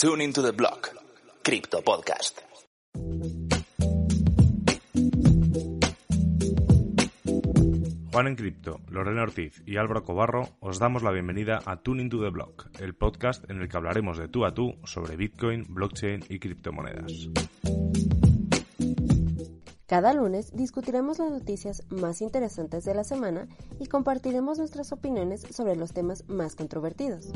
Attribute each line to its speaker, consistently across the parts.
Speaker 1: Tune into the block. Crypto Podcast.
Speaker 2: Juan en Cripto, Lorena Ortiz y Álvaro Cobarro os damos la bienvenida a Tune into the Block, el podcast en el que hablaremos de tú a tú sobre Bitcoin, blockchain y criptomonedas.
Speaker 3: Cada lunes discutiremos las noticias más interesantes de la semana y compartiremos nuestras opiniones sobre los temas más controvertidos.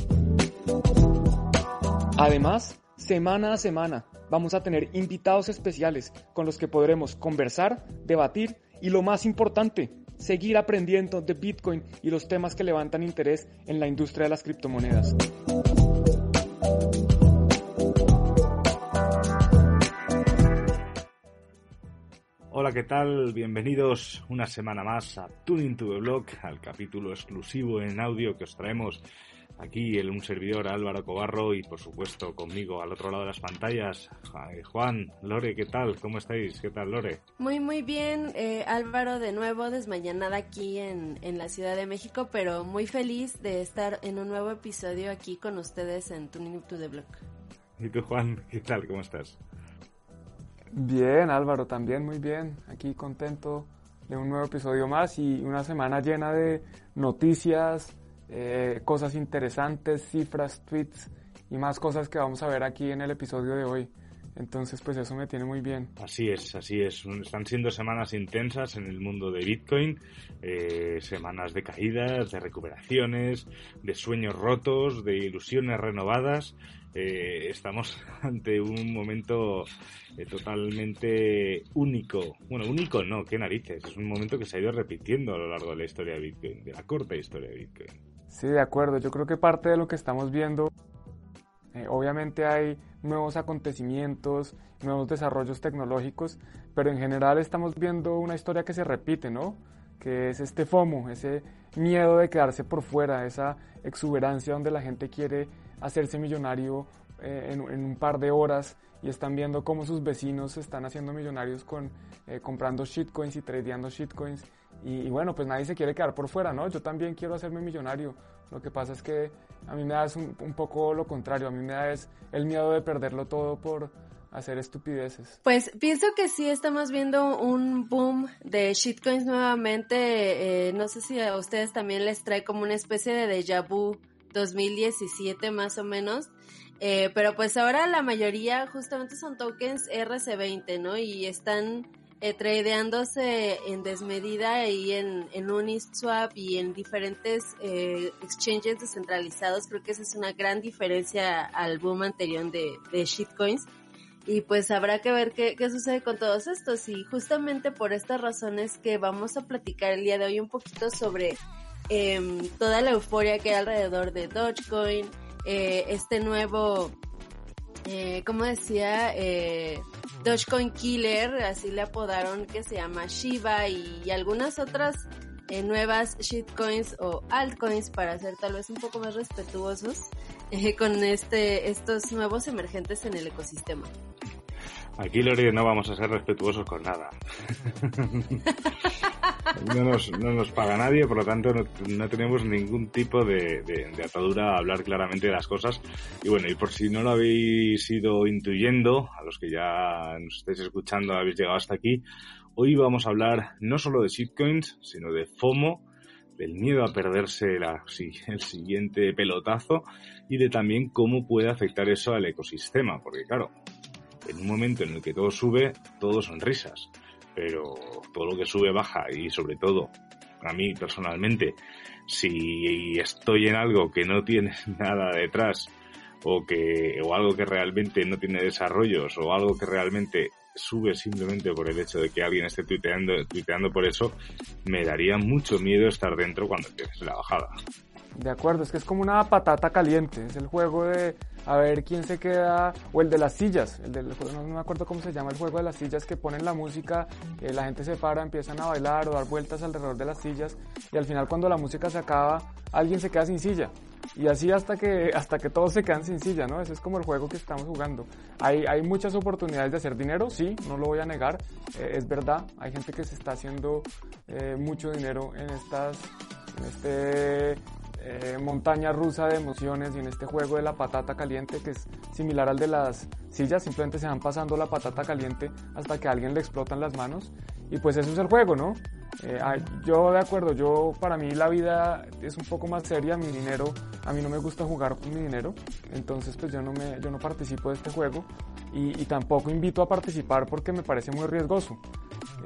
Speaker 4: Además, semana a semana vamos a tener invitados especiales con los que podremos conversar, debatir y lo más importante, seguir aprendiendo de Bitcoin y los temas que levantan interés en la industria de las criptomonedas.
Speaker 2: Hola, ¿qué tal? Bienvenidos una semana más a Tuning to the Block, al capítulo exclusivo en audio que os traemos aquí en un servidor Álvaro Cobarro y por supuesto conmigo al otro lado de las pantallas Juan, Lore, ¿qué tal? ¿Cómo estáis? ¿Qué tal Lore?
Speaker 3: Muy muy bien, eh, Álvaro de nuevo desmañanada aquí en, en la Ciudad de México, pero muy feliz de estar en un nuevo episodio aquí con ustedes en Tuning to the Block.
Speaker 2: ¿Y tú Juan, qué tal? ¿Cómo estás?
Speaker 4: Bien, Álvaro, también muy bien. Aquí contento de un nuevo episodio más y una semana llena de noticias, eh, cosas interesantes, cifras, tweets y más cosas que vamos a ver aquí en el episodio de hoy. Entonces, pues eso me tiene muy bien.
Speaker 2: Así es, así es. Están siendo semanas intensas en el mundo de Bitcoin, eh, semanas de caídas, de recuperaciones, de sueños rotos, de ilusiones renovadas. Eh, estamos ante un momento eh, totalmente único. Bueno, único no, qué narices. Es un momento que se ha ido repitiendo a lo largo de la historia de Bitcoin, de la corta historia de Bitcoin.
Speaker 4: Sí, de acuerdo. Yo creo que parte de lo que estamos viendo, eh, obviamente hay nuevos acontecimientos, nuevos desarrollos tecnológicos, pero en general estamos viendo una historia que se repite, ¿no? Que es este FOMO, ese miedo de quedarse por fuera, esa exuberancia donde la gente quiere hacerse millonario eh, en, un par de horas y están viendo cómo sus vecinos se están haciendo millonarios con eh, comprando shitcoins y tradeando shitcoins y, y, bueno pues nadie se quiere quedar por fuera no yo también quiero hacerme millonario lo que pasa es que a mí me da un, un poco lo contrario a mí me da es el miedo de perderlo todo por hacer estupideces.
Speaker 3: Pues pienso que sí estamos viendo un boom de shitcoins nuevamente. Eh, no sé si a ustedes también les trae como una especie de déjà vu 2017 más o menos. Eh, pero pues ahora la mayoría justamente son tokens RC20, ¿no? Y están eh, tradeándose en desmedida ahí en, en Uniswap y en diferentes eh, exchanges descentralizados. Creo que esa es una gran diferencia al boom anterior de, de shitcoins. Y pues habrá que ver qué, qué sucede con todos estos. Y justamente por estas razones que vamos a platicar el día de hoy un poquito sobre eh, toda la euforia que hay alrededor de Dogecoin, eh, este nuevo, eh, como decía, eh, Dogecoin Killer, así le apodaron, que se llama Shiba y, y algunas otras eh, nuevas shitcoins o altcoins para ser tal vez un poco más respetuosos eh, con este, estos nuevos emergentes en el ecosistema.
Speaker 2: Aquí, Lore, no vamos a ser respetuosos con nada. no, nos, no nos paga nadie, por lo tanto no, no tenemos ningún tipo de, atadura a hablar claramente de las cosas. Y bueno, y por si no lo habéis ido intuyendo, a los que ya nos estáis escuchando, habéis llegado hasta aquí, hoy vamos a hablar no solo de shitcoins, sino de FOMO, del miedo a perderse el siguiente pelotazo y de también cómo puede afectar eso al ecosistema, porque claro, en un momento en el que todo sube, todo son risas, pero todo lo que sube baja y sobre todo, a mí personalmente, si estoy en algo que no tiene nada detrás o que o algo que realmente no tiene desarrollos o algo que realmente sube simplemente por el hecho de que alguien esté tuiteando, tuiteando por eso, me daría mucho miedo estar dentro cuando empiece la bajada.
Speaker 4: De acuerdo, es que es como una patata caliente, es el juego de a ver quién se queda, o el de las sillas, el del, no me acuerdo cómo se llama el juego de las sillas, que ponen la música, que la gente se para, empiezan a bailar o dar vueltas alrededor de las sillas, y al final cuando la música se acaba, alguien se queda sin silla. Y así hasta que, hasta que todos se quedan sin silla, ¿no? Ese es como el juego que estamos jugando. Hay, hay muchas oportunidades de hacer dinero, sí, no lo voy a negar, eh, es verdad, hay gente que se está haciendo eh, mucho dinero en estas, en este eh, montaña rusa de emociones y en este juego de la patata caliente que es similar al de las sillas, simplemente se van pasando la patata caliente hasta que a alguien le explotan las manos y pues eso es el juego, ¿no? Eh, yo de acuerdo, yo para mí la vida es un poco más seria, mi dinero, a mí no me gusta jugar con mi dinero, entonces pues yo no, me, yo no participo de este juego y, tampoco invito a participar porque me parece muy riesgoso.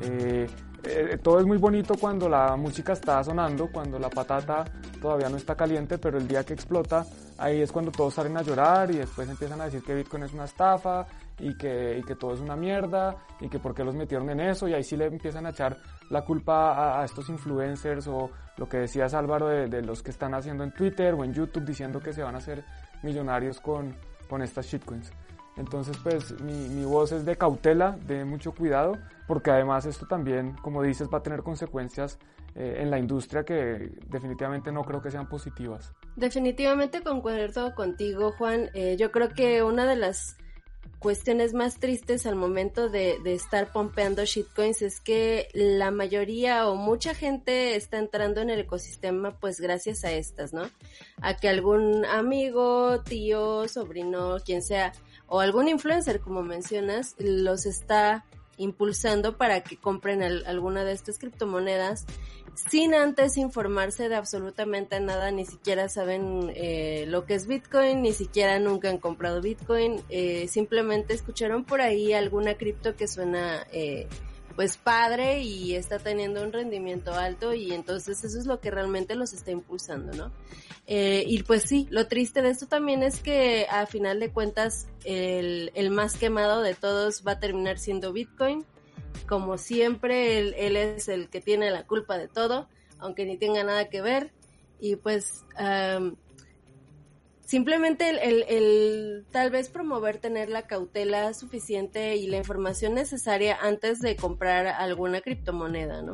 Speaker 4: Eh, eh, todo es muy bonito cuando la música está sonando, cuando la patata todavía no está caliente, pero el día que explota, ahí es cuando todos salen a llorar y después empiezan a decir que Bitcoin es una estafa y que, todo es una mierda y que por qué los metieron en eso y ahí sí le empiezan a echar la culpa a, estos influencers o lo que decías Álvaro de, de, los que están haciendo en Twitter o en YouTube diciendo que se van a hacer millonarios con, con estas shitcoins. Entonces, pues mi, voz es de cautela, de mucho cuidado, porque además esto también, como dices, va a tener consecuencias eh, en la industria que definitivamente no creo que sean positivas.
Speaker 3: Definitivamente concuerdo contigo, Juan. Eh, yo creo que una de las cuestiones más tristes al momento de, de, estar pompeando shitcoins es que la mayoría o mucha gente está entrando en el ecosistema pues gracias a estas, ¿no? A que algún amigo, tío, sobrino, quien sea, o algún influencer, como mencionas, los está impulsando para que compren alguna de estas criptomonedas sin antes informarse de absolutamente nada, ni siquiera saben eh, lo que es Bitcoin, ni siquiera nunca han comprado Bitcoin, eh, simplemente escucharon por ahí alguna cripto que suena eh, pues padre y está teniendo un rendimiento alto y entonces eso es lo que realmente los está impulsando, ¿no? Eh, y pues sí, lo triste de esto también es que a final de cuentas el, el más quemado de todos va a terminar siendo Bitcoin. Como siempre, él, es el que tiene la culpa de todo, aunque ni tenga nada que ver. Y pues simplemente el, el, tal vez promover tener la cautela suficiente y la información necesaria antes de comprar alguna criptomoneda, ¿no?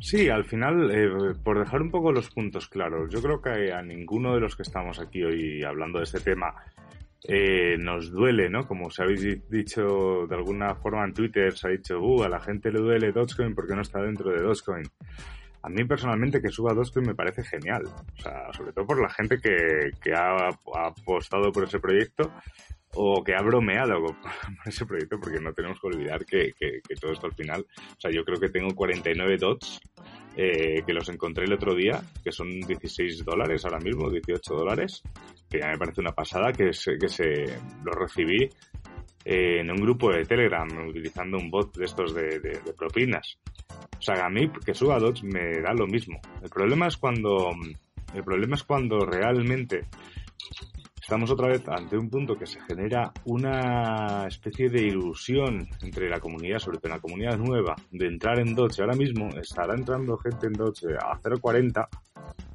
Speaker 2: Sí, al final, eh, por dejar un poco los puntos claros, yo creo que a ninguno de los que estamos aquí hoy hablando de este tema eh, nos duele, ¿no? Como os habéis dicho de alguna forma en Twitter, se ha dicho, uh, a la gente le duele Dogecoin porque no está dentro de Dogecoin a mí personalmente que suba Dogecoin me parece genial. O sea, sobre todo por la gente que, que ha, apostado por ese proyecto o que ha bromeado por ese proyecto, porque no tenemos que olvidar que, que, todo esto al final, o sea, yo creo que tengo 49 dots eh, que los encontré el otro día, que son 16 dólares ahora mismo, 18 dólares, que ya me parece una pasada, que se, que se lo recibí eh, en un grupo de Telegram utilizando un bot de estos de, de, de propinas. O sea, a mí que suba Dodge me da lo mismo. El problema es cuando, el problema es cuando realmente estamos otra vez ante un punto que se genera una especie de ilusión entre la comunidad, sobre todo en la comunidad nueva, de entrar en Dodge. Ahora mismo estará entrando gente en Dodge a 0.40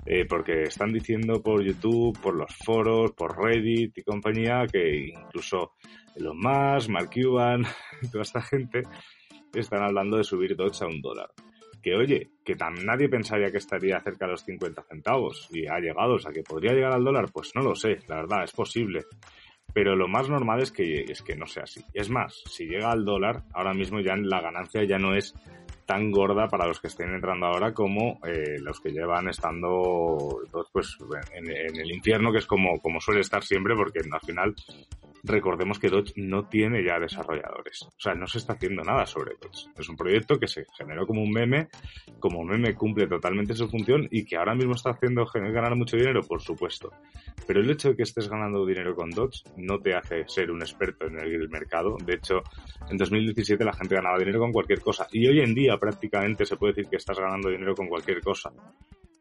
Speaker 2: eh, porque están diciendo por YouTube, por los foros, por Reddit y compañía que incluso los más, Mark Cuban, toda esta gente están hablando de subir Dodge a un dólar. Que oye, que tan nadie pensaría que estaría cerca de los 50 centavos y ha llegado, o sea, que podría llegar al dólar, pues no lo sé, la verdad, es posible. Pero lo más normal es que, es que no sea así. Es más, si llega al dólar, ahora mismo ya la ganancia ya no es tan gorda para los que estén entrando ahora como eh, los que llevan estando pues en, en, el infierno, que es como, como suele estar siempre, porque al final recordemos que Dodge no tiene ya desarrolladores. O sea, no se está haciendo nada sobre Dodge. Es un proyecto que se generó como un meme, como meme cumple totalmente su función y que ahora mismo está haciendo ganar mucho dinero, por supuesto. Pero el hecho de que estés ganando dinero con Dodge no te hace ser un experto en el mercado. De hecho, en 2017 la gente ganaba dinero con cualquier cosa y hoy en día prácticamente se puede decir que estás ganando dinero con cualquier cosa.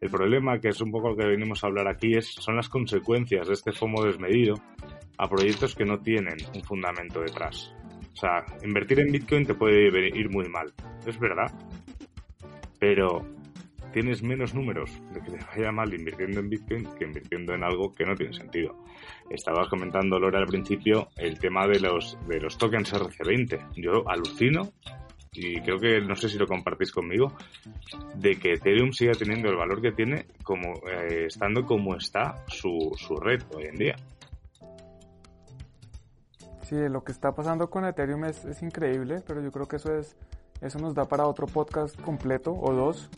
Speaker 2: El problema, que es un poco lo que venimos a hablar aquí, es, son las consecuencias de este FOMO desmedido a proyectos que no tienen un fundamento detrás. O sea, invertir en Bitcoin te puede ir muy mal, es verdad, pero tienes menos números de que te vaya mal invirtiendo en Bitcoin que invirtiendo en algo que no tiene sentido. Estabas comentando, Lora, al principio el tema de los, de los tokens RC20. Yo alucino y creo que no sé si lo compartís conmigo, de que Ethereum siga teniendo el valor que tiene como eh, estando como está su, su red hoy en día.
Speaker 4: Sí, lo que está pasando con Ethereum es, es, increíble, pero yo creo que eso es eso nos da para otro podcast completo o dos.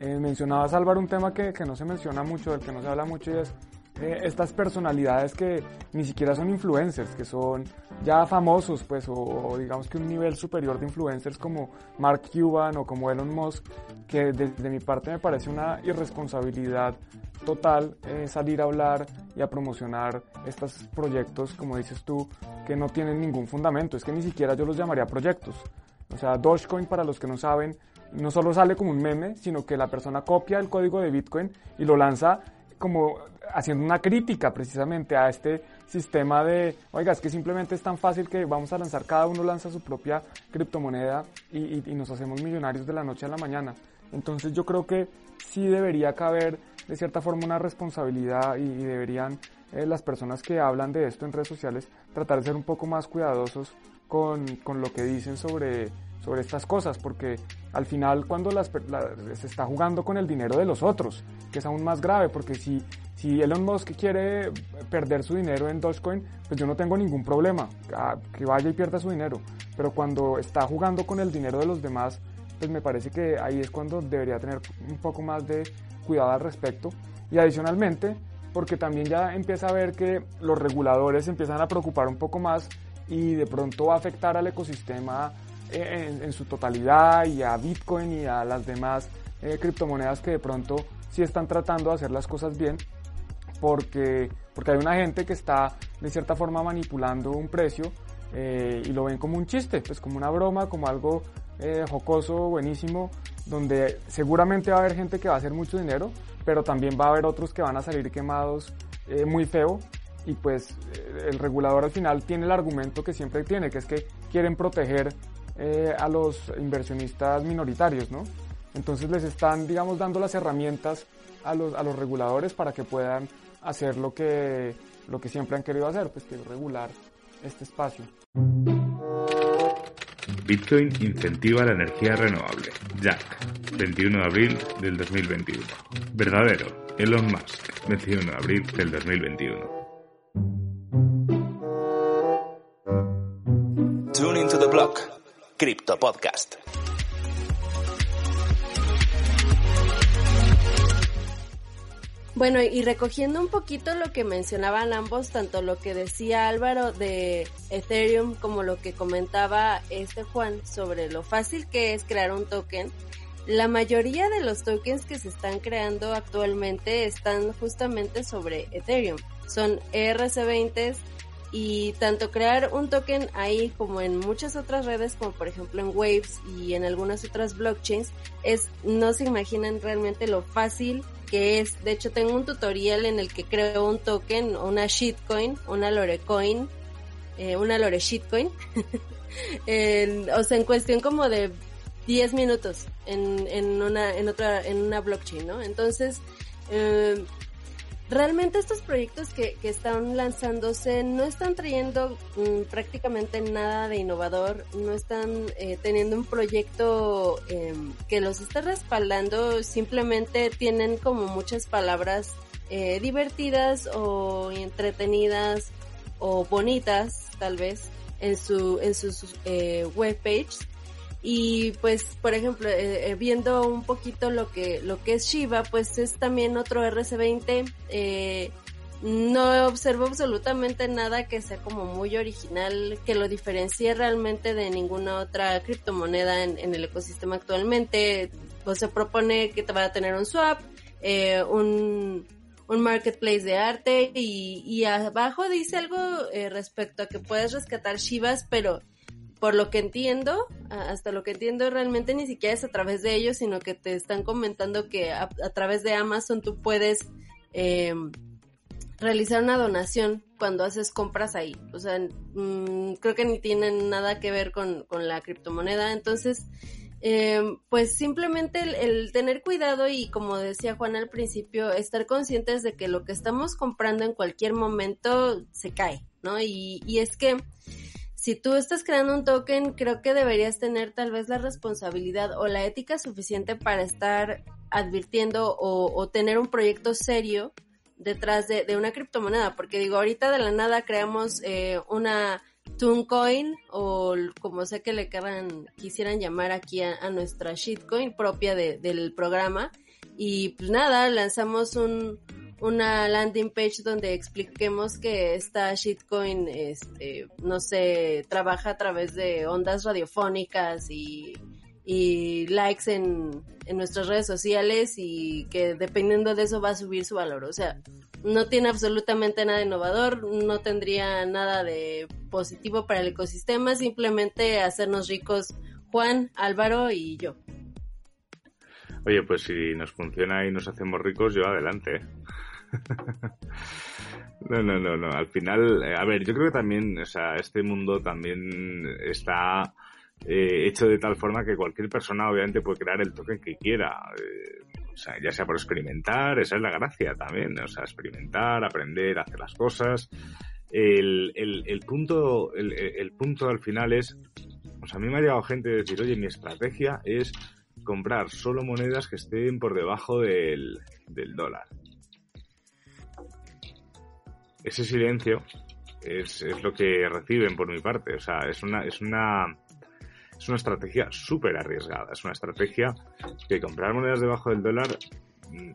Speaker 4: Eh, mencionabas Álvaro un tema que, que no se menciona mucho, del que no se habla mucho y es eh, estas personalidades que ni siquiera son influencers, que son ya famosos, pues, o, digamos que un nivel superior de influencers como Mark Cuban o como Elon Musk, que desde mi parte me parece una irresponsabilidad total eh, salir a hablar y a promocionar estos proyectos, como dices tú, que no tienen ningún fundamento. Es que ni siquiera yo los llamaría proyectos. O sea, Dogecoin, para los que no saben, no solo sale como un meme, sino que la persona copia el código de Bitcoin y lo lanza como haciendo una crítica precisamente a este sistema de, oiga, es que simplemente es tan fácil que vamos a lanzar, cada uno lanza su propia criptomoneda y, nos hacemos millonarios de la noche a la mañana. Entonces yo creo que sí debería caber de cierta forma una responsabilidad y, deberían eh, las personas que hablan de esto en redes sociales tratar de ser un poco más cuidadosos con, con lo que dicen sobre, sobre estas cosas, porque al final cuando las, se está jugando con el dinero de los otros, que es aún más grave, porque si, si Elon Musk quiere perder su dinero en Dogecoin, pues yo no tengo ningún problema, que vaya y pierda su dinero, pero cuando está jugando con el dinero de los demás, pues me parece que ahí es cuando debería tener un poco más de cuidado al respecto. Y adicionalmente, porque también ya empieza a ver que los reguladores empiezan a preocupar un poco más y de pronto va a afectar al ecosistema en, su totalidad y a Bitcoin y a las demás eh, criptomonedas que de pronto sí están tratando de hacer las cosas bien porque, porque hay una gente que está de cierta forma manipulando un precio eh, y lo ven como un chiste, pues como una broma, como algo eh, jocoso, buenísimo, donde seguramente va a haber gente que va a hacer mucho dinero, pero también va a haber otros que van a salir quemados muy feo y pues el regulador al final tiene el argumento que siempre tiene, que es que quieren proteger eh, a los inversionistas minoritarios, ¿no? Entonces les están, digamos, dando las herramientas a los, a los reguladores para que puedan hacer lo que, lo que siempre han querido hacer, pues que es regular este espacio.
Speaker 2: Bitcoin incentiva la energía renovable. Jack, 21 de abril del 2021. Verdadero, Elon Musk, 21 de abril del 2021.
Speaker 1: Tune into the block. Crypto Podcast.
Speaker 3: Bueno, y recogiendo un poquito lo que mencionaban ambos, tanto lo que decía Álvaro de Ethereum como lo que comentaba este Juan sobre lo fácil que es crear un token, la mayoría de los tokens que se están creando actualmente están justamente sobre Ethereum. Son ERC20 y tanto crear un token ahí como en muchas otras redes como por ejemplo en Waves y en algunas otras blockchains es no se imaginan realmente lo fácil que es de hecho tengo un tutorial en el que creo un token una shitcoin una lorecoin eh, una lore shitcoin o sea en cuestión como de 10 minutos en, en una en otra en una blockchain no entonces eh, realmente estos proyectos que, que están lanzándose no están trayendo mm, prácticamente nada de innovador, no están eh, teniendo un proyecto em, que los esté respaldando, simplemente tienen como muchas palabras eh, divertidas o entretenidas o bonitas tal vez en su en sus eh, webpages y pues por ejemplo eh, eh, viendo un poquito lo que lo que es Shiba pues es también otro RC20 eh, no observo absolutamente nada que sea como muy original que lo diferencie realmente de ninguna otra criptomoneda en, en el ecosistema actualmente. Pues se propone que te va a tener un swap eh, un un marketplace de arte y, y abajo dice algo eh, respecto a que puedes rescatar Shivas pero por lo que entiendo, hasta lo que entiendo realmente ni siquiera es a través de ellos, sino que te están comentando que a, través de Amazon tú puedes eh, realizar una donación cuando haces compras ahí. O sea, mm, creo que ni tienen nada que ver con, la criptomoneda. Entonces, eh, pues simplemente el, tener cuidado y como decía Juan al principio, estar conscientes de que lo que estamos comprando en cualquier momento se cae, ¿no? Y, y es que si tú estás creando un token, creo que deberías tener tal vez la responsabilidad o la ética suficiente para estar advirtiendo o, tener un proyecto serio detrás de, una criptomoneda, porque digo, ahorita de la nada creamos eh, una Tooncoin o como sé que le quieran, quisieran llamar aquí a, nuestra shitcoin propia del programa. Y pues nada, lanzamos un, una landing page donde expliquemos que esta shitcoin, este, no sé, trabaja a través de ondas radiofónicas y, y likes en, en nuestras redes sociales y que dependiendo de eso va a subir su valor. O sea, no tiene absolutamente nada innovador, no tendría nada de positivo para el ecosistema, simplemente hacernos ricos Juan, Álvaro y yo.
Speaker 2: Oye, pues si nos funciona y nos hacemos ricos, yo adelante. ¿Eh? no, no, no, no. Al final, eh, a ver, yo creo que también, o sea, este mundo también está eh, hecho de tal forma que cualquier persona obviamente puede crear el token que quiera. o sea, ya sea por experimentar, esa es la gracia también. O sea, experimentar, aprender, hacer las cosas. El, el, el punto, el, punto al final es pues a mí me ha llegado gente a decir, oye, mi estrategia es comprar solo monedas que estén por debajo del, dólar. Ese silencio es, lo que reciben por mi parte. O sea, es una, es una, es una estrategia súper arriesgada. Es una estrategia que comprar monedas debajo del dólar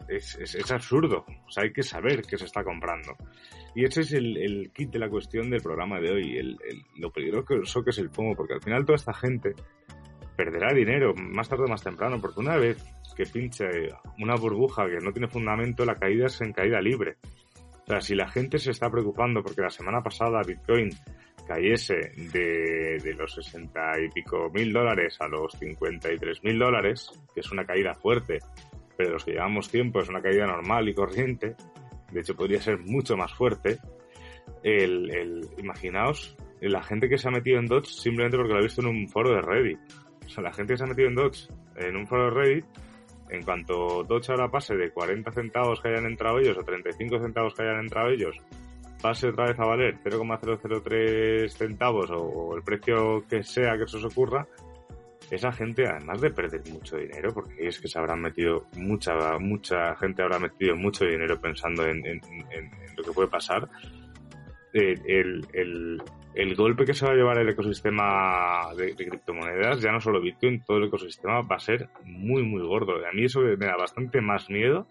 Speaker 2: es, es, absurdo. O sea, hay que saber qué se está comprando. Y ese es el, kit de la cuestión del programa de hoy, el, lo peligroso que es el FOMO, porque al final toda esta gente perderá dinero más tarde o más temprano, porque una vez que pinche una burbuja que no tiene fundamento, la caída es en caída libre. O sea, si la gente se está preocupando porque la semana pasada Bitcoin cayese de, de los 60 y pico mil dólares a los 53 mil dólares, que es una caída fuerte, pero los que llevamos tiempo es una caída normal y corriente, de hecho podría ser mucho más fuerte, el, el, imaginaos la gente que se ha metido en Dodge simplemente porque lo ha visto en un foro de Reddit. O sea, la gente que se ha metido en Dodge en un foro de Reddit, en cuanto Dodge ahora pase de 40 centavos que hayan entrado ellos o 35 centavos que hayan entrado ellos, pase otra vez a valer 0,003 centavos o, el precio que sea que eso os ocurra, esa gente, además de perder mucho dinero, porque es que se habrán metido, mucha, mucha gente habrá metido mucho dinero pensando en, lo que puede pasar, el, el, el, golpe que se va a llevar el ecosistema de, criptomonedas, ya no solo Bitcoin, todo el ecosistema va a ser muy, muy gordo. A mí eso me da bastante más miedo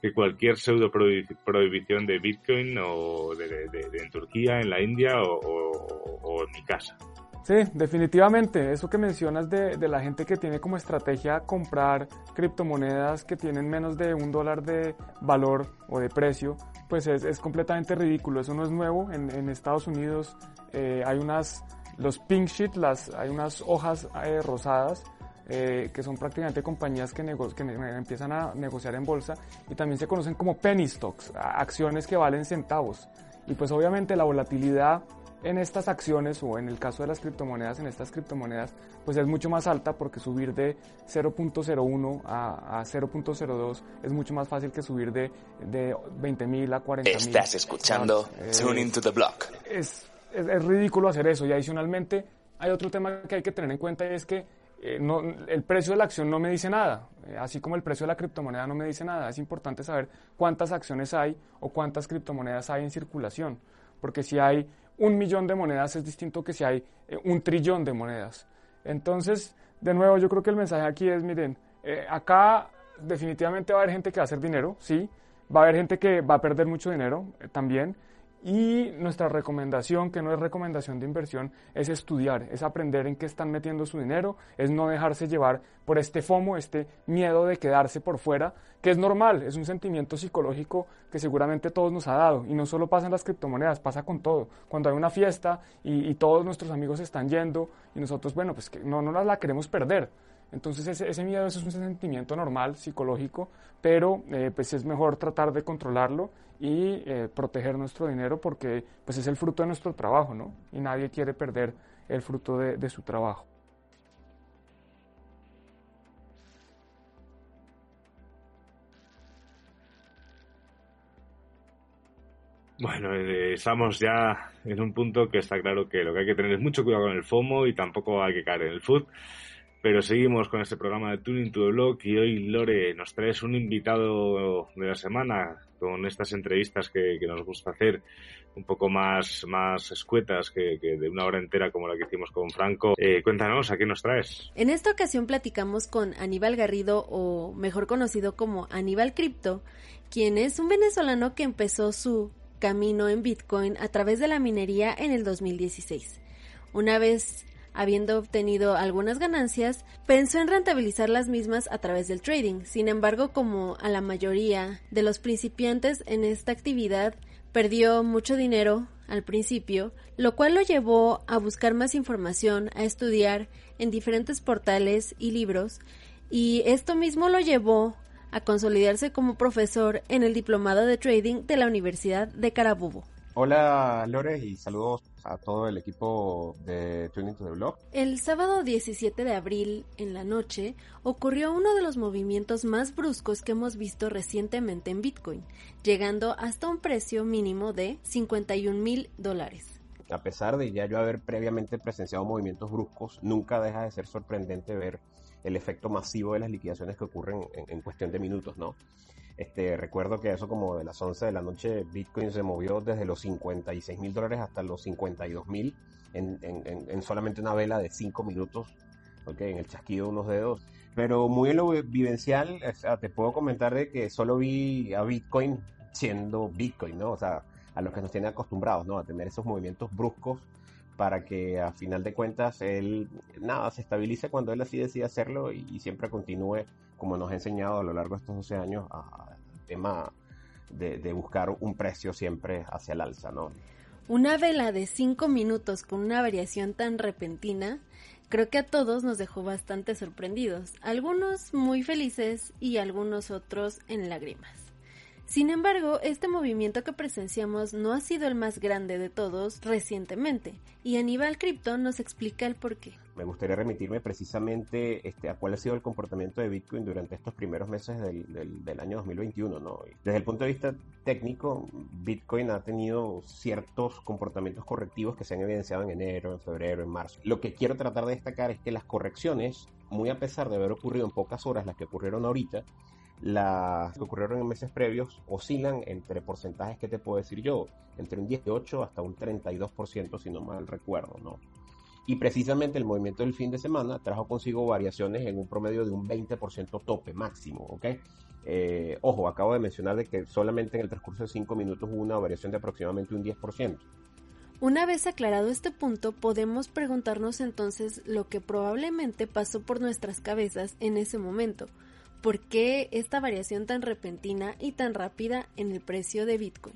Speaker 2: que cualquier pseudo prohibición de Bitcoin o de, en Turquía, en la India o en mi casa.
Speaker 4: Sí, definitivamente. Eso que mencionas de, de, la gente que tiene como estrategia comprar criptomonedas que tienen menos de un dólar de valor o de precio, pues es, es completamente ridículo. Eso no es nuevo. En, en Estados Unidos eh, hay unas, los pink sheet, las, hay unas hojas eh, rosadas eh, que son prácticamente compañías que, que empiezan a negociar en bolsa y también se conocen como penny stocks, acciones que valen centavos. Y pues obviamente la volatilidad en estas acciones o en el caso de las criptomonedas, en estas criptomonedas, pues es mucho más alta porque subir de 0.01 a, a 0.02 es mucho más fácil que subir de, de 20.000 a 40.000.
Speaker 1: Estás escuchando eh, Tune into the Block.
Speaker 4: Es, es, ridículo hacer eso y adicionalmente hay otro tema que hay que tener en cuenta y es que eh, no, el precio de la acción no me dice nada, eh, así como el precio de la criptomoneda no me dice nada. Es importante saber cuántas acciones hay o cuántas criptomonedas hay en circulación, porque si hay un millón de monedas es distinto que si hay eh, un trillón de monedas. Entonces, de nuevo, yo creo que el mensaje aquí es, miren, eh, acá definitivamente va a haber gente que va a hacer dinero, sí, va a haber gente que va a perder mucho dinero eh, también, y nuestra recomendación, que no es recomendación de inversión, es estudiar, es aprender en qué están metiendo su dinero, es no dejarse llevar por este FOMO, este miedo de quedarse por fuera, que es normal, es un sentimiento psicológico que seguramente todos nos ha dado. Y no solo pasa en las criptomonedas, pasa con todo. Cuando hay una fiesta y, todos nuestros amigos están yendo y nosotros, bueno, pues que no, no la queremos perder. Entonces ese, miedo es un sentimiento normal, psicológico, pero eh, pues es mejor tratar de controlarlo y eh, proteger nuestro dinero porque pues es el fruto de nuestro trabajo, ¿no? Y nadie quiere perder el fruto de, su trabajo.
Speaker 2: Bueno, eh, estamos ya en un punto que está claro que lo que hay que tener es mucho cuidado con el FOMO y tampoco hay que caer en el food. Pero seguimos con este programa de Tuning to the Blog y hoy, Lore, nos traes un invitado de la semana con estas entrevistas que, nos gusta hacer un poco más, más escuetas que, de una hora entera como la que hicimos con Franco. Eh, cuéntanos, ¿a qué nos traes?
Speaker 5: En esta ocasión platicamos con Aníbal Garrido, o mejor conocido como Aníbal Cripto, quien es un venezolano que empezó su camino en Bitcoin a través de la minería en el 2016. Una vez habiendo obtenido algunas ganancias, pensó en rentabilizar las mismas a través del trading. Sin embargo, como a la mayoría de los principiantes en esta actividad, perdió mucho dinero al principio, lo cual lo llevó a buscar más información, a estudiar en diferentes portales y libros, y esto mismo lo llevó a consolidarse como profesor en el diplomado de trading de la Universidad de Carabobo.
Speaker 6: Hola Lore y saludos a todo el equipo de Tuning to the Blog.
Speaker 5: El sábado 17 de abril, en la noche, ocurrió uno de los movimientos más bruscos que hemos visto recientemente en Bitcoin, llegando hasta un precio mínimo de 51 mil dólares.
Speaker 6: A pesar de ya yo haber previamente presenciado movimientos bruscos, nunca deja de ser sorprendente ver el efecto masivo de las liquidaciones que ocurren en, en cuestión de minutos, ¿no? Este, recuerdo que eso como de las 11 de la noche Bitcoin se movió desde los 56 mil dólares hasta los 52 mil en, en, solamente una vela de 5 minutos, okay, en el chasquido de unos dedos. Pero muy en lo vivencial, te puedo comentar de que solo vi a Bitcoin siendo Bitcoin, ¿no? O sea, a los que nos tiene acostumbrados, ¿no? A tener esos movimientos bruscos para que a final de cuentas él, nada, se estabilice cuando él así decide hacerlo y, siempre continúe, como nos ha enseñado a lo largo de estos 12 años, a, tema de, de, buscar un precio siempre hacia el alza, ¿no?
Speaker 5: Una vela de 5 minutos con una variación tan repentina, creo que a todos nos dejó bastante sorprendidos, algunos muy felices y algunos otros en lágrimas. Sin embargo, este movimiento que presenciamos no ha sido el más grande de todos recientemente, y Aníbal Crypto nos explica el porqué.
Speaker 6: Me gustaría remitirme precisamente este, a cuál ha sido el comportamiento de Bitcoin durante estos primeros meses del, del, año 2021. ¿no? Desde el punto de vista técnico, Bitcoin ha tenido ciertos comportamientos correctivos que se han evidenciado en enero, en febrero, en marzo. Lo que quiero tratar de destacar es que las correcciones, muy a pesar de haber ocurrido en pocas horas las que ocurrieron ahorita, las que ocurrieron en meses previos oscilan entre porcentajes que te puedo decir yo, entre un 18 hasta un 32% si no mal recuerdo, ¿no? Y precisamente el movimiento del fin de semana trajo consigo variaciones en un promedio de un 20% tope máximo, ¿ok? Eh, ojo, acabo de mencionar de que solamente en el transcurso de 5 minutos hubo una variación de aproximadamente un 10%.
Speaker 5: Una vez aclarado este punto, podemos preguntarnos entonces lo que probablemente pasó por nuestras cabezas en ese momento. ¿Por qué esta variación tan repentina y tan rápida en el precio de Bitcoin?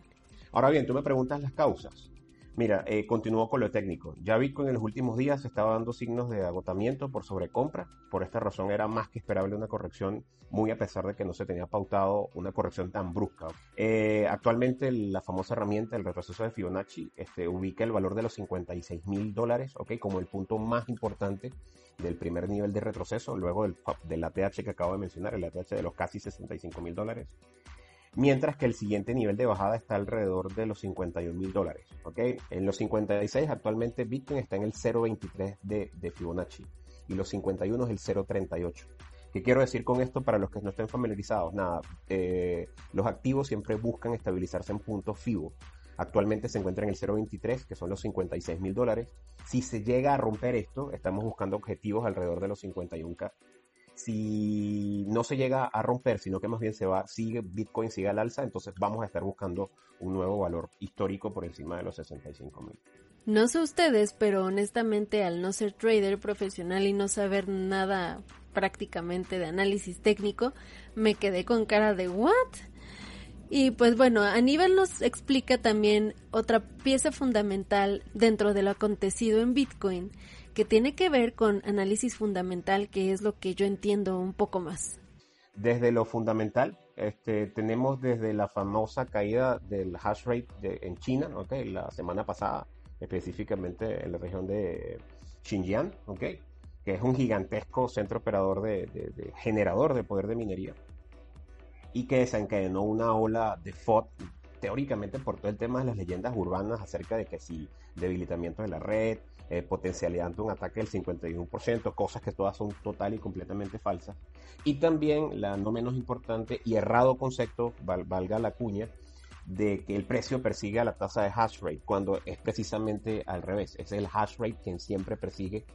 Speaker 6: Ahora bien, tú me preguntas las causas. Mira, eh, con lo técnico. Ya Bitcoin en los últimos días estaba dando signos de agotamiento por sobrecompra. Por esta razón era más que esperable una corrección, muy a pesar de que no se tenía pautado una corrección tan brusca. Eh, actualmente la famosa herramienta, el retroceso de Fibonacci, este, ubica el valor de los 56 mil dólares, ¿ok? Como el punto más importante del primer nivel de retroceso, luego del, del ATH que acabo de mencionar, el ATH de los casi 65 mil dólares. Mientras que el siguiente nivel de bajada está alrededor de los 51 mil dólares. ¿okay? En los 56 actualmente Bitcoin está en el 0.23 de, Fibonacci y los 51 es el 0.38. ¿Qué quiero decir con esto para los que no estén familiarizados? Nada, eh, los activos siempre buscan estabilizarse en puntos FIBO. Actualmente se encuentra en el 0.23, que son los 56 mil dólares. Si se llega a romper esto, estamos buscando objetivos alrededor de los 51k. Si no se llega a romper, sino que más bien se va, sigue Bitcoin sigue al alza, entonces vamos a estar buscando un nuevo valor histórico por encima de los 65 mil.
Speaker 5: No sé ustedes, pero honestamente al no ser trader profesional y no saber nada prácticamente de análisis técnico, me quedé con cara de ¿what? Y pues bueno, Aníbal nos explica también otra pieza fundamental dentro de lo acontecido en Bitcoin, que tiene que ver con análisis fundamental, que es lo que yo entiendo un poco más.
Speaker 6: Desde lo fundamental, este, tenemos desde la famosa caída del hash rate en China, okay, la semana pasada, específicamente en la región de Xinjiang, okay, que es un gigantesco centro operador de generador de poder de minería y que desencadenó una ola de FOD teóricamente por todo el tema de las leyendas urbanas acerca de que si debilitamiento de la red, eh, potencialidad un ataque del 51%, cosas que todas son total y completamente falsas. Y también la no menos importante y errado concepto, valga la cuña, de que el precio persigue a la tasa de hash rate, cuando es precisamente al revés. Es el hash rate quien siempre persigue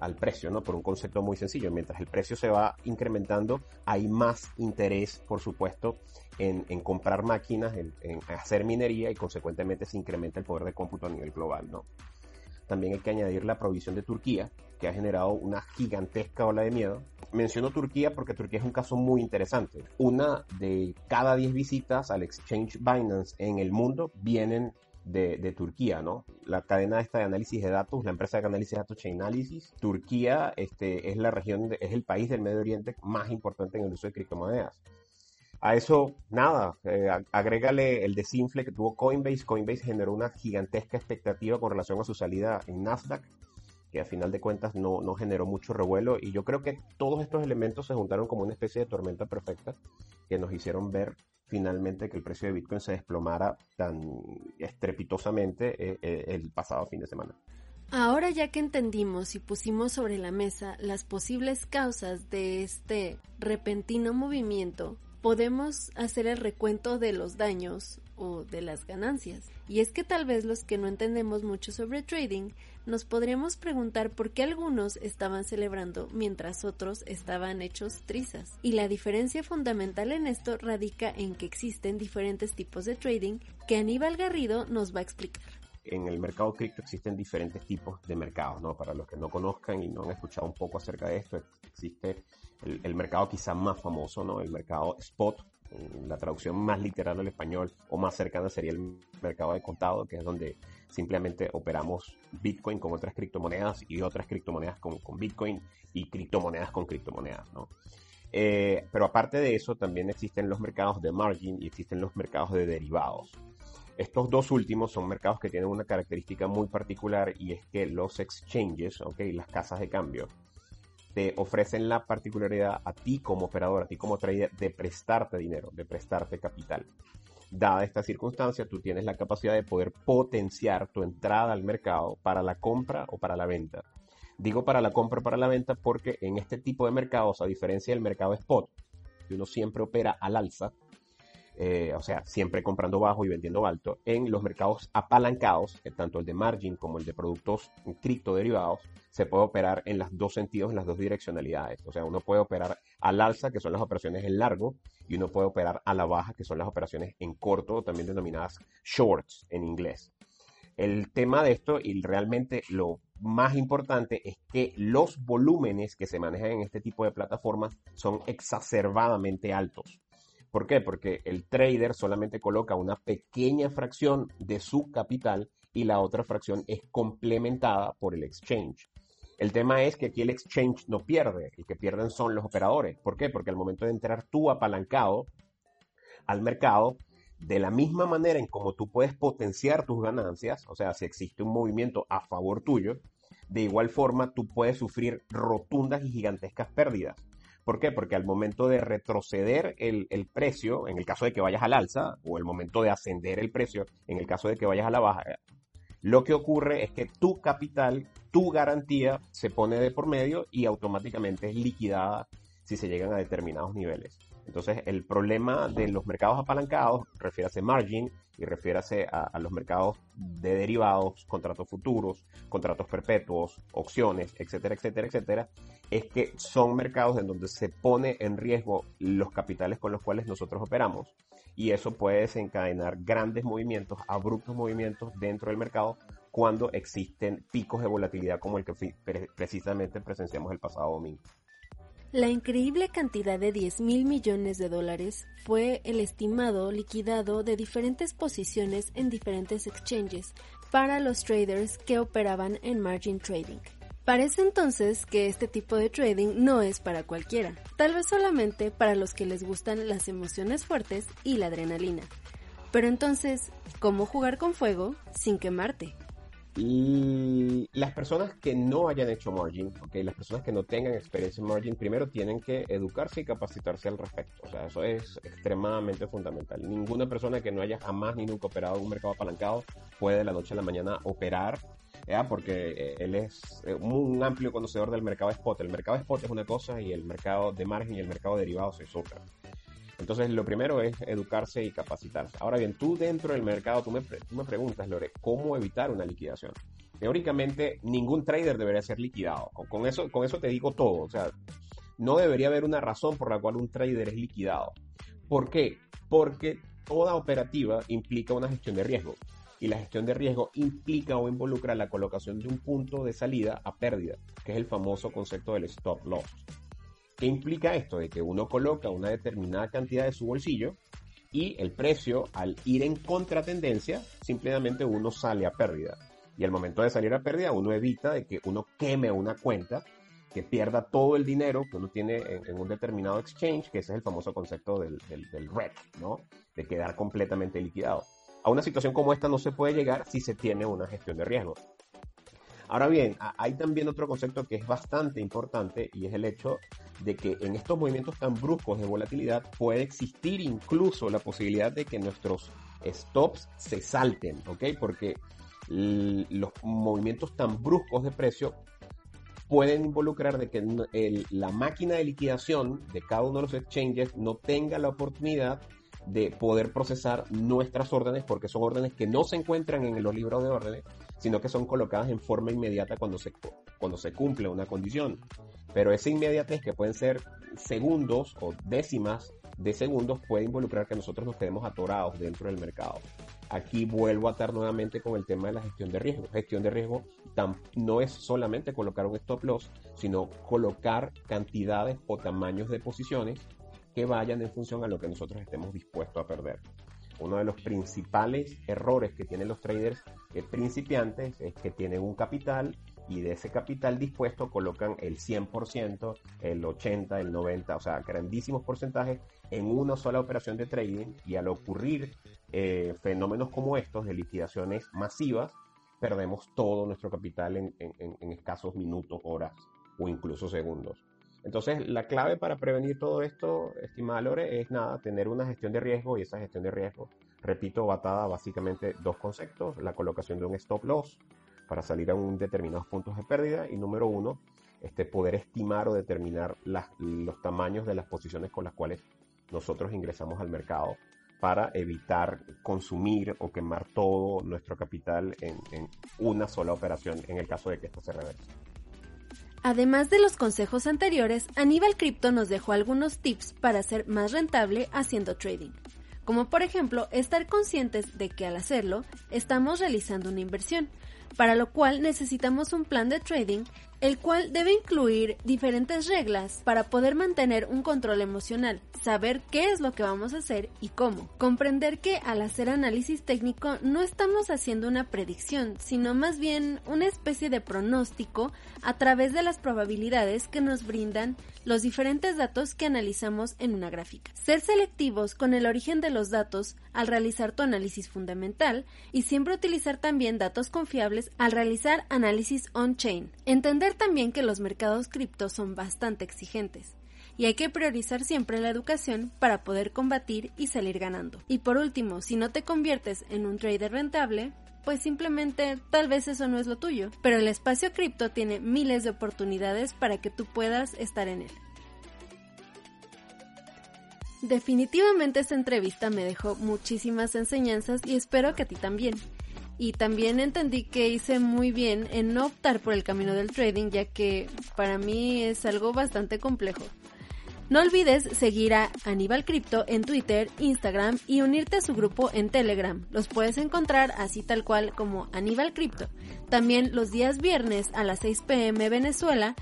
Speaker 6: al precio, ¿no? Por un concepto muy sencillo. Mientras el precio se va incrementando, hay más interés, por supuesto, en, comprar máquinas, en, en, hacer minería y consecuentemente se incrementa el poder de cómputo a nivel global, ¿no? También hay que añadir la provisión de Turquía, que ha generado una gigantesca ola de miedo. Menciono Turquía porque Turquía es un caso muy interesante. Una de cada 10 visitas al exchange Binance en el mundo vienen de, Turquía, ¿no? La cadena esta de análisis de datos, la empresa de análisis de datos Chainalysis, Turquía este, es la región, es el país del Medio Oriente más importante en el uso de criptomonedas. A eso, nada, eh, agrégale el desinfle que tuvo Coinbase. Coinbase generó una gigantesca expectativa con relación a su salida en Nasdaq, que a final de cuentas no, no generó mucho revuelo. Y yo creo que todos estos elementos se juntaron como una especie de tormenta perfecta que nos hicieron ver finalmente que el precio de Bitcoin se desplomara tan estrepitosamente eh, eh, el pasado fin de semana.
Speaker 5: Ahora ya que entendimos y pusimos sobre la mesa las posibles causas de este repentino movimiento, podemos hacer el recuento de los daños o de las ganancias. Y es que tal vez los que no entendemos mucho sobre trading nos podríamos preguntar por qué algunos estaban celebrando mientras otros estaban hechos trizas. Y la diferencia fundamental en esto radica en que existen diferentes tipos de trading que Aníbal Garrido nos va a explicar
Speaker 6: en el mercado cripto existen diferentes tipos de mercados, ¿no? Para los que no conozcan y no han escuchado un poco acerca de esto, existe el, mercado quizá más famoso, ¿no? El mercado spot, la traducción más literal al español o más cercana sería el mercado de contado, que es donde simplemente operamos Bitcoin con otras criptomonedas y otras criptomonedas con, con Bitcoin y criptomonedas con criptomonedas. Eh, pero aparte de eso, también existen los mercados de margin y existen los mercados de derivados. Estos dos últimos son mercados que tienen una característica muy particular y es que los exchanges, okay, las casas de cambio, te ofrecen la particularidad a ti como operador, a ti como trader, de prestarte dinero, de prestarte capital. Dada esta circunstancia, tú tienes la capacidad de poder potenciar tu entrada al mercado para la compra o para la venta. Digo para la compra o para la venta porque en este tipo de mercados, a diferencia del mercado spot, que uno siempre opera al alza, eh, o sea, siempre comprando bajo y vendiendo alto, en los mercados apalancados, tanto el de margin como el de productos criptoderivados, se puede operar en los dos sentidos, en las dos direccionalidades. O sea, uno puede operar al alza, que son las operaciones en largo, y uno puede operar a la baja, que son las operaciones en corto, también denominadas shorts en inglés. El tema de esto, y realmente lo más importante, es que los volúmenes que se manejan en este tipo de plataformas son exacerbadamente altos. ¿Por qué? Porque el trader solamente coloca una pequeña fracción de su capital y la otra fracción es complementada por el exchange. El tema es que aquí el exchange no pierde, el que pierden son los operadores. ¿Por qué? Porque al momento de entrar tú apalancado al mercado, de la misma manera en como tú puedes potenciar tus ganancias, o sea, si existe un movimiento a favor tuyo, de igual forma tú puedes sufrir rotundas y gigantescas pérdidas. ¿Por qué? Porque al momento de retroceder el, precio, en el caso de que vayas al alza, o el momento de ascender el precio, en el caso de que vayas a la baja, lo que ocurre es que tu capital, tu garantía se pone de por medio y automáticamente es liquidada si se llegan a determinados niveles. Entonces, el problema de los mercados apalancados, refiérase margin y refiérase a, los mercados de derivados, contratos futuros, contratos perpetuos, opciones, etcétera, etcétera, etcétera, es que son mercados en donde se pone en riesgo los capitales con los cuales nosotros operamos. Y eso puede desencadenar grandes movimientos, abruptos movimientos dentro del mercado cuando existen picos de volatilidad como el que precisamente presenciamos el pasado domingo.
Speaker 5: La increíble cantidad de 10 mil millones de dólares fue el estimado liquidado de diferentes posiciones en diferentes exchanges para los traders que operaban en margin trading. Parece entonces que este tipo de trading no es para cualquiera, tal vez solamente para los que les gustan las emociones fuertes y la adrenalina. Pero entonces, ¿cómo jugar con fuego sin quemarte?
Speaker 6: Y las personas que no hayan hecho margin, okay, las personas que no tengan experiencia en margin, primero tienen que educarse y capacitarse al respecto. O sea, eso es extremadamente fundamental. Ninguna persona que no haya jamás ni nunca operado en un mercado apalancado puede de la noche a la mañana operar ¿ya? porque eh, él es eh, un amplio conocedor del mercado spot. El mercado spot es una cosa y el mercado de margen y el mercado de derivados es otra. Entonces, lo primero es educarse y capacitarse. Ahora bien, tú dentro del mercado, tú me, tú me preguntas, Lore, ¿cómo evitar una liquidación? Teóricamente, ningún trader debería ser liquidado. Con eso, con eso te digo todo. O sea, no debería haber una razón por la cual un trader es liquidado. ¿Por qué? Porque toda operativa implica una gestión de riesgo y la gestión de riesgo implica o involucra la colocación de un punto de salida a pérdida, que es el famoso concepto del stop loss. ¿Qué implica esto? De que uno coloca una determinada cantidad de su bolsillo y el precio, al ir en contratendencia, simplemente uno sale a pérdida. Y al momento de salir a pérdida, uno evita de que uno queme una cuenta, que pierda todo el dinero que uno tiene en, un determinado exchange, que ese es el famoso concepto del, del, del ¿no? De quedar completamente liquidado. A una situación como esta no se puede llegar si se tiene una gestión de riesgo. Ahora bien, hay también otro concepto que es bastante importante y es el hecho de que en estos movimientos tan bruscos de volatilidad puede existir incluso la posibilidad de que nuestros stops se salten, ¿ok? Porque los movimientos tan bruscos de precio pueden involucrar de que la máquina de liquidación de cada uno de los exchanges no tenga la oportunidad de poder procesar nuestras órdenes, porque son órdenes que no se encuentran en los libros de órdenes, sino que son colocadas en forma inmediata cuando se, cuando se cumple una condición. Pero esa inmediatez, que pueden ser segundos o décimas de segundos, puede involucrar que nosotros nos quedemos atorados dentro del mercado. Aquí vuelvo a atar nuevamente con el tema de la gestión de riesgo. Gestión de riesgo no es solamente colocar un stop loss, sino colocar cantidades o tamaños de posiciones que vayan en función a lo que nosotros estemos dispuestos a perder. Uno de los principales errores que tienen los traders principiantes es que tienen un capital y de ese capital dispuesto colocan el 100%, el 80%, el 90%, o sea, grandísimos porcentajes en una sola operación de trading y al ocurrir eh, fenómenos como estos de liquidaciones masivas, perdemos todo nuestro capital en, escasos minutos, horas o incluso segundos. Entonces, la clave para prevenir todo esto, estimada Lore, es nada, tener una gestión de riesgo y esa gestión de riesgo, repito, batada básicamente dos conceptos, la colocación de un stop loss para salir a un determinados puntos de pérdida y número uno, este, poder estimar o determinar los tamaños de las posiciones con las cuales nosotros ingresamos al mercado para evitar consumir o quemar todo nuestro capital en, en una sola operación en el caso de que esto se reverse.
Speaker 5: Además de los consejos anteriores, Aníbal Crypto nos dejó algunos tips para ser más rentable haciendo trading, como por ejemplo estar conscientes de que al hacerlo estamos realizando una inversión, para lo cual necesitamos un plan de trading el cual debe incluir diferentes reglas para poder mantener un control emocional, saber qué es lo que vamos a hacer y cómo. Comprender que al hacer análisis técnico no estamos haciendo una predicción, sino más bien una especie de pronóstico a través de las probabilidades que nos brindan los diferentes datos que analizamos en una gráfica. Ser selectivos con el origen de los datos al realizar tu análisis fundamental y siempre utilizar también datos confiables al realizar análisis on-chain. Entender también que los mercados cripto son bastante exigentes y hay que priorizar siempre la educación para poder combatir y salir ganando. Y por último, si no te conviertes en un trader rentable, pues simplemente tal vez eso no es lo tuyo, pero el espacio cripto tiene miles de oportunidades para que tú puedas estar en él. Definitivamente esta entrevista me dejó muchísimas enseñanzas y espero que a ti también y también entendí que hice muy bien en no optar por el camino del trading ya que para mí es algo bastante complejo. No olvides seguir a Aníbal Crypto en Twitter, Instagram y unirte a su grupo en Telegram. Los puedes encontrar así tal cual como Aníbal Crypto. También los días viernes a las 6 pm Venezuela.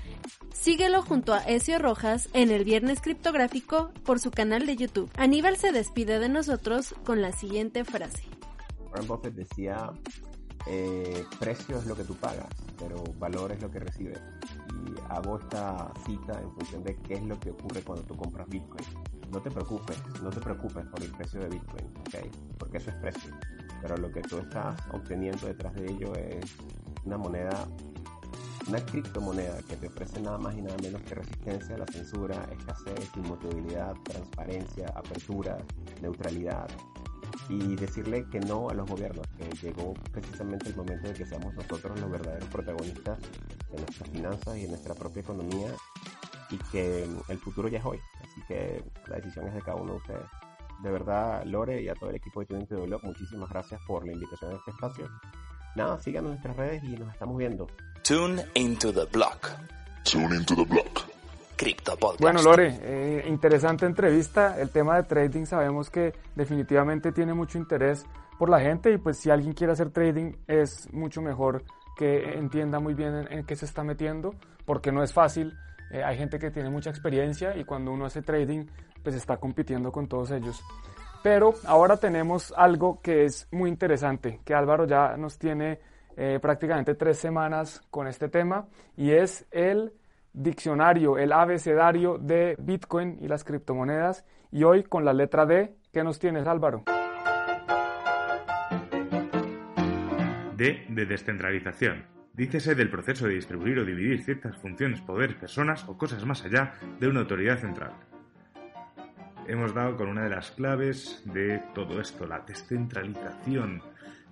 Speaker 5: Síguelo junto a Ezio Rojas en el Viernes Criptográfico por su canal de YouTube. Aníbal se despide de nosotros con la siguiente frase.
Speaker 6: Warren Buffett decía, eh, precio es lo que tú pagas, pero valor es lo que recibes. Hago esta cita en función de qué es lo que ocurre cuando tú compras Bitcoin. No te preocupes, no te preocupes por el precio de Bitcoin, ¿ok? Porque eso es precio. Pero lo que tú estás obteniendo detrás de ello es una moneda una criptomoneda que te ofrece nada más y nada menos que resistencia a la censura, escasez, inmutabilidad, transparencia, apertura, neutralidad, y decirle que no a los gobiernos, que llegó precisamente el momento de que seamos nosotros los verdaderos protagonistas de nuestras finanzas y de nuestra propia economía y que el futuro ya es hoy. Así que la decisión es de cada uno de ustedes. De verdad, Lore y a todo el equipo de Tuning to the Blog, muchísimas gracias por la invitación a este espacio. Nada, síganos en nuestras redes y nos estamos viendo.
Speaker 1: Tune into the block.
Speaker 7: Tune into the block.
Speaker 1: Crypto Podcast.
Speaker 4: Bueno, Lore, eh, interesante entrevista. El tema de trading sabemos que definitivamente tiene mucho interés por la gente y pues si alguien quiere hacer trading es mucho mejor que entienda muy bien en, en qué se está metiendo porque no es fácil. Eh, hay gente que tiene mucha experiencia y cuando uno hace trading pues está compitiendo con todos ellos. Pero ahora tenemos algo que es muy interesante, que Álvaro ya nos tiene eh, prácticamente tres semanas con este tema y es el diccionario, el abecedario de Bitcoin y las criptomonedas. Y hoy con la letra D, ¿qué nos tienes Álvaro?
Speaker 2: D de descentralización. Dícese del proceso de distribuir o dividir ciertas funciones, poderes, personas o cosas más allá de una autoridad central. Hemos dado con una de las claves de todo esto, la descentralización.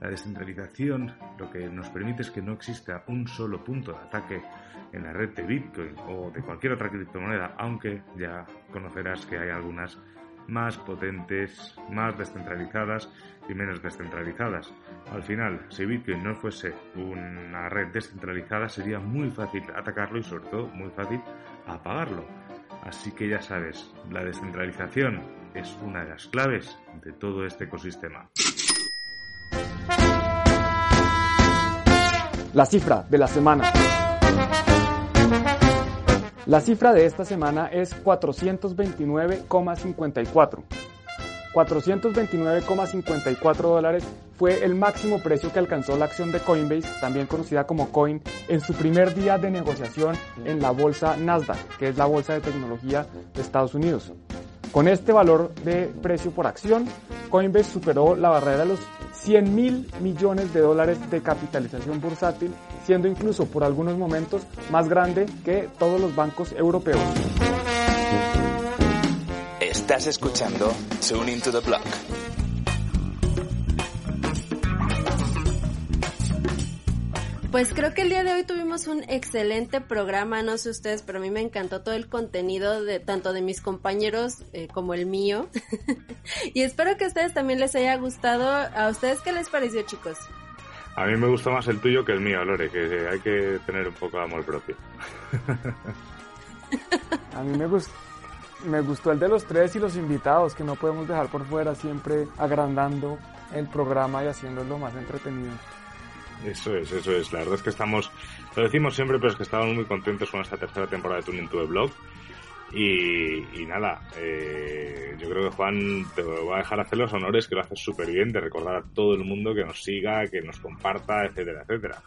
Speaker 2: La descentralización lo que nos permite es que no exista un solo punto de ataque en la red de Bitcoin o de cualquier otra criptomoneda, aunque ya conocerás que hay algunas más potentes, más descentralizadas y menos descentralizadas. Al final, si Bitcoin no fuese una red descentralizada, sería muy fácil atacarlo y sobre todo muy fácil apagarlo. Así que ya sabes, la descentralización es una de las claves de todo este ecosistema.
Speaker 4: La cifra de la semana. La cifra de esta semana es 429,54. 429,54 dólares fue el máximo precio que alcanzó la acción de Coinbase, también conocida como Coin, en su primer día de negociación en la bolsa Nasdaq, que es la bolsa de tecnología de Estados Unidos. Con este valor de precio por acción, Coinbase superó la barrera de los 100 mil millones de dólares de capitalización bursátil, siendo incluso por algunos momentos más grande que todos los bancos europeos.
Speaker 1: Estás escuchando Tune into the Block.
Speaker 3: Pues creo que el día de hoy tuvimos un excelente programa, no sé ustedes, pero a mí me encantó todo el contenido de tanto de mis compañeros eh, como el mío. y espero que a ustedes también les haya gustado. ¿A ustedes qué les pareció, chicos?
Speaker 2: A mí me gustó más el tuyo que el mío, Lore, que hay que tener un poco de amor propio.
Speaker 4: A mí me gustó. Me gustó el de los tres y los invitados, que no podemos dejar por fuera, siempre agrandando el programa y haciéndolo más entretenido.
Speaker 2: Eso es, eso es. La verdad es que estamos, lo decimos siempre, pero es que estamos muy contentos con esta tercera temporada de Tuning to the Blog. Y, nada, eh, yo creo que Juan te va a dejar hacer los honores, que lo haces súper bien, de recordar a todo el mundo que nos siga, que nos comparta, etcétera, etcétera.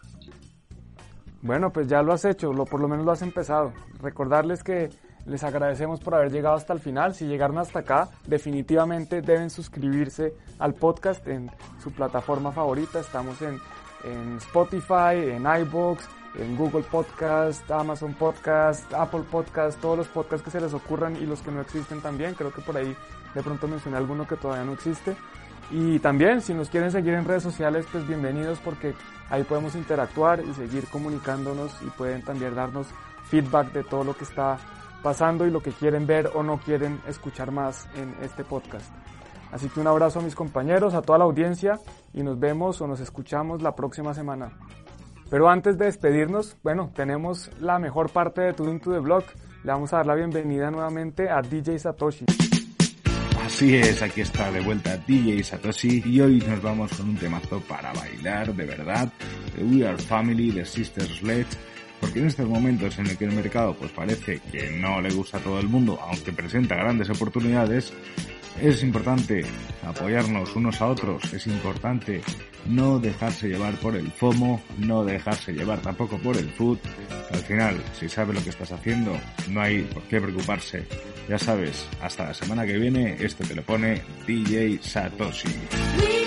Speaker 4: Bueno, pues ya lo has hecho, lo, por lo menos lo has empezado. Recordarles que les agradecemos por haber llegado hasta el final. Si llegaron hasta acá, definitivamente deben suscribirse al podcast en su plataforma favorita. Estamos en, en Spotify, en iBox, en Google Podcast, Amazon Podcast, Apple Podcast, todos los podcasts que se les ocurran y los que no existen también. Creo que por ahí de pronto mencioné alguno que todavía no existe. Y también, si nos quieren seguir en redes sociales, pues bienvenidos porque ahí podemos interactuar y seguir comunicándonos y pueden también darnos feedback de todo lo que está pasando y lo que quieren ver o no quieren escuchar más en este podcast. Así que un abrazo a mis compañeros, a toda la audiencia y nos vemos o nos escuchamos la próxima semana. Pero antes de despedirnos, bueno, tenemos la mejor parte de Tuning to the Block. Le vamos a dar la bienvenida nuevamente a DJ Satoshi.
Speaker 8: Así es, aquí está de vuelta DJ Satoshi y hoy nos vamos con un temazo para bailar de verdad de We Are Family de Sister Sledge porque en estos momentos en el que el mercado pues parece que no le gusta a todo el mundo aunque presenta grandes oportunidades es importante apoyarnos unos a otros, es importante no dejarse llevar por el FOMO, no dejarse llevar tampoco por el food. Al final, si sabes lo que estás haciendo, no hay por qué preocuparse. Ya sabes, hasta la semana que viene, esto te lo pone DJ Satoshi.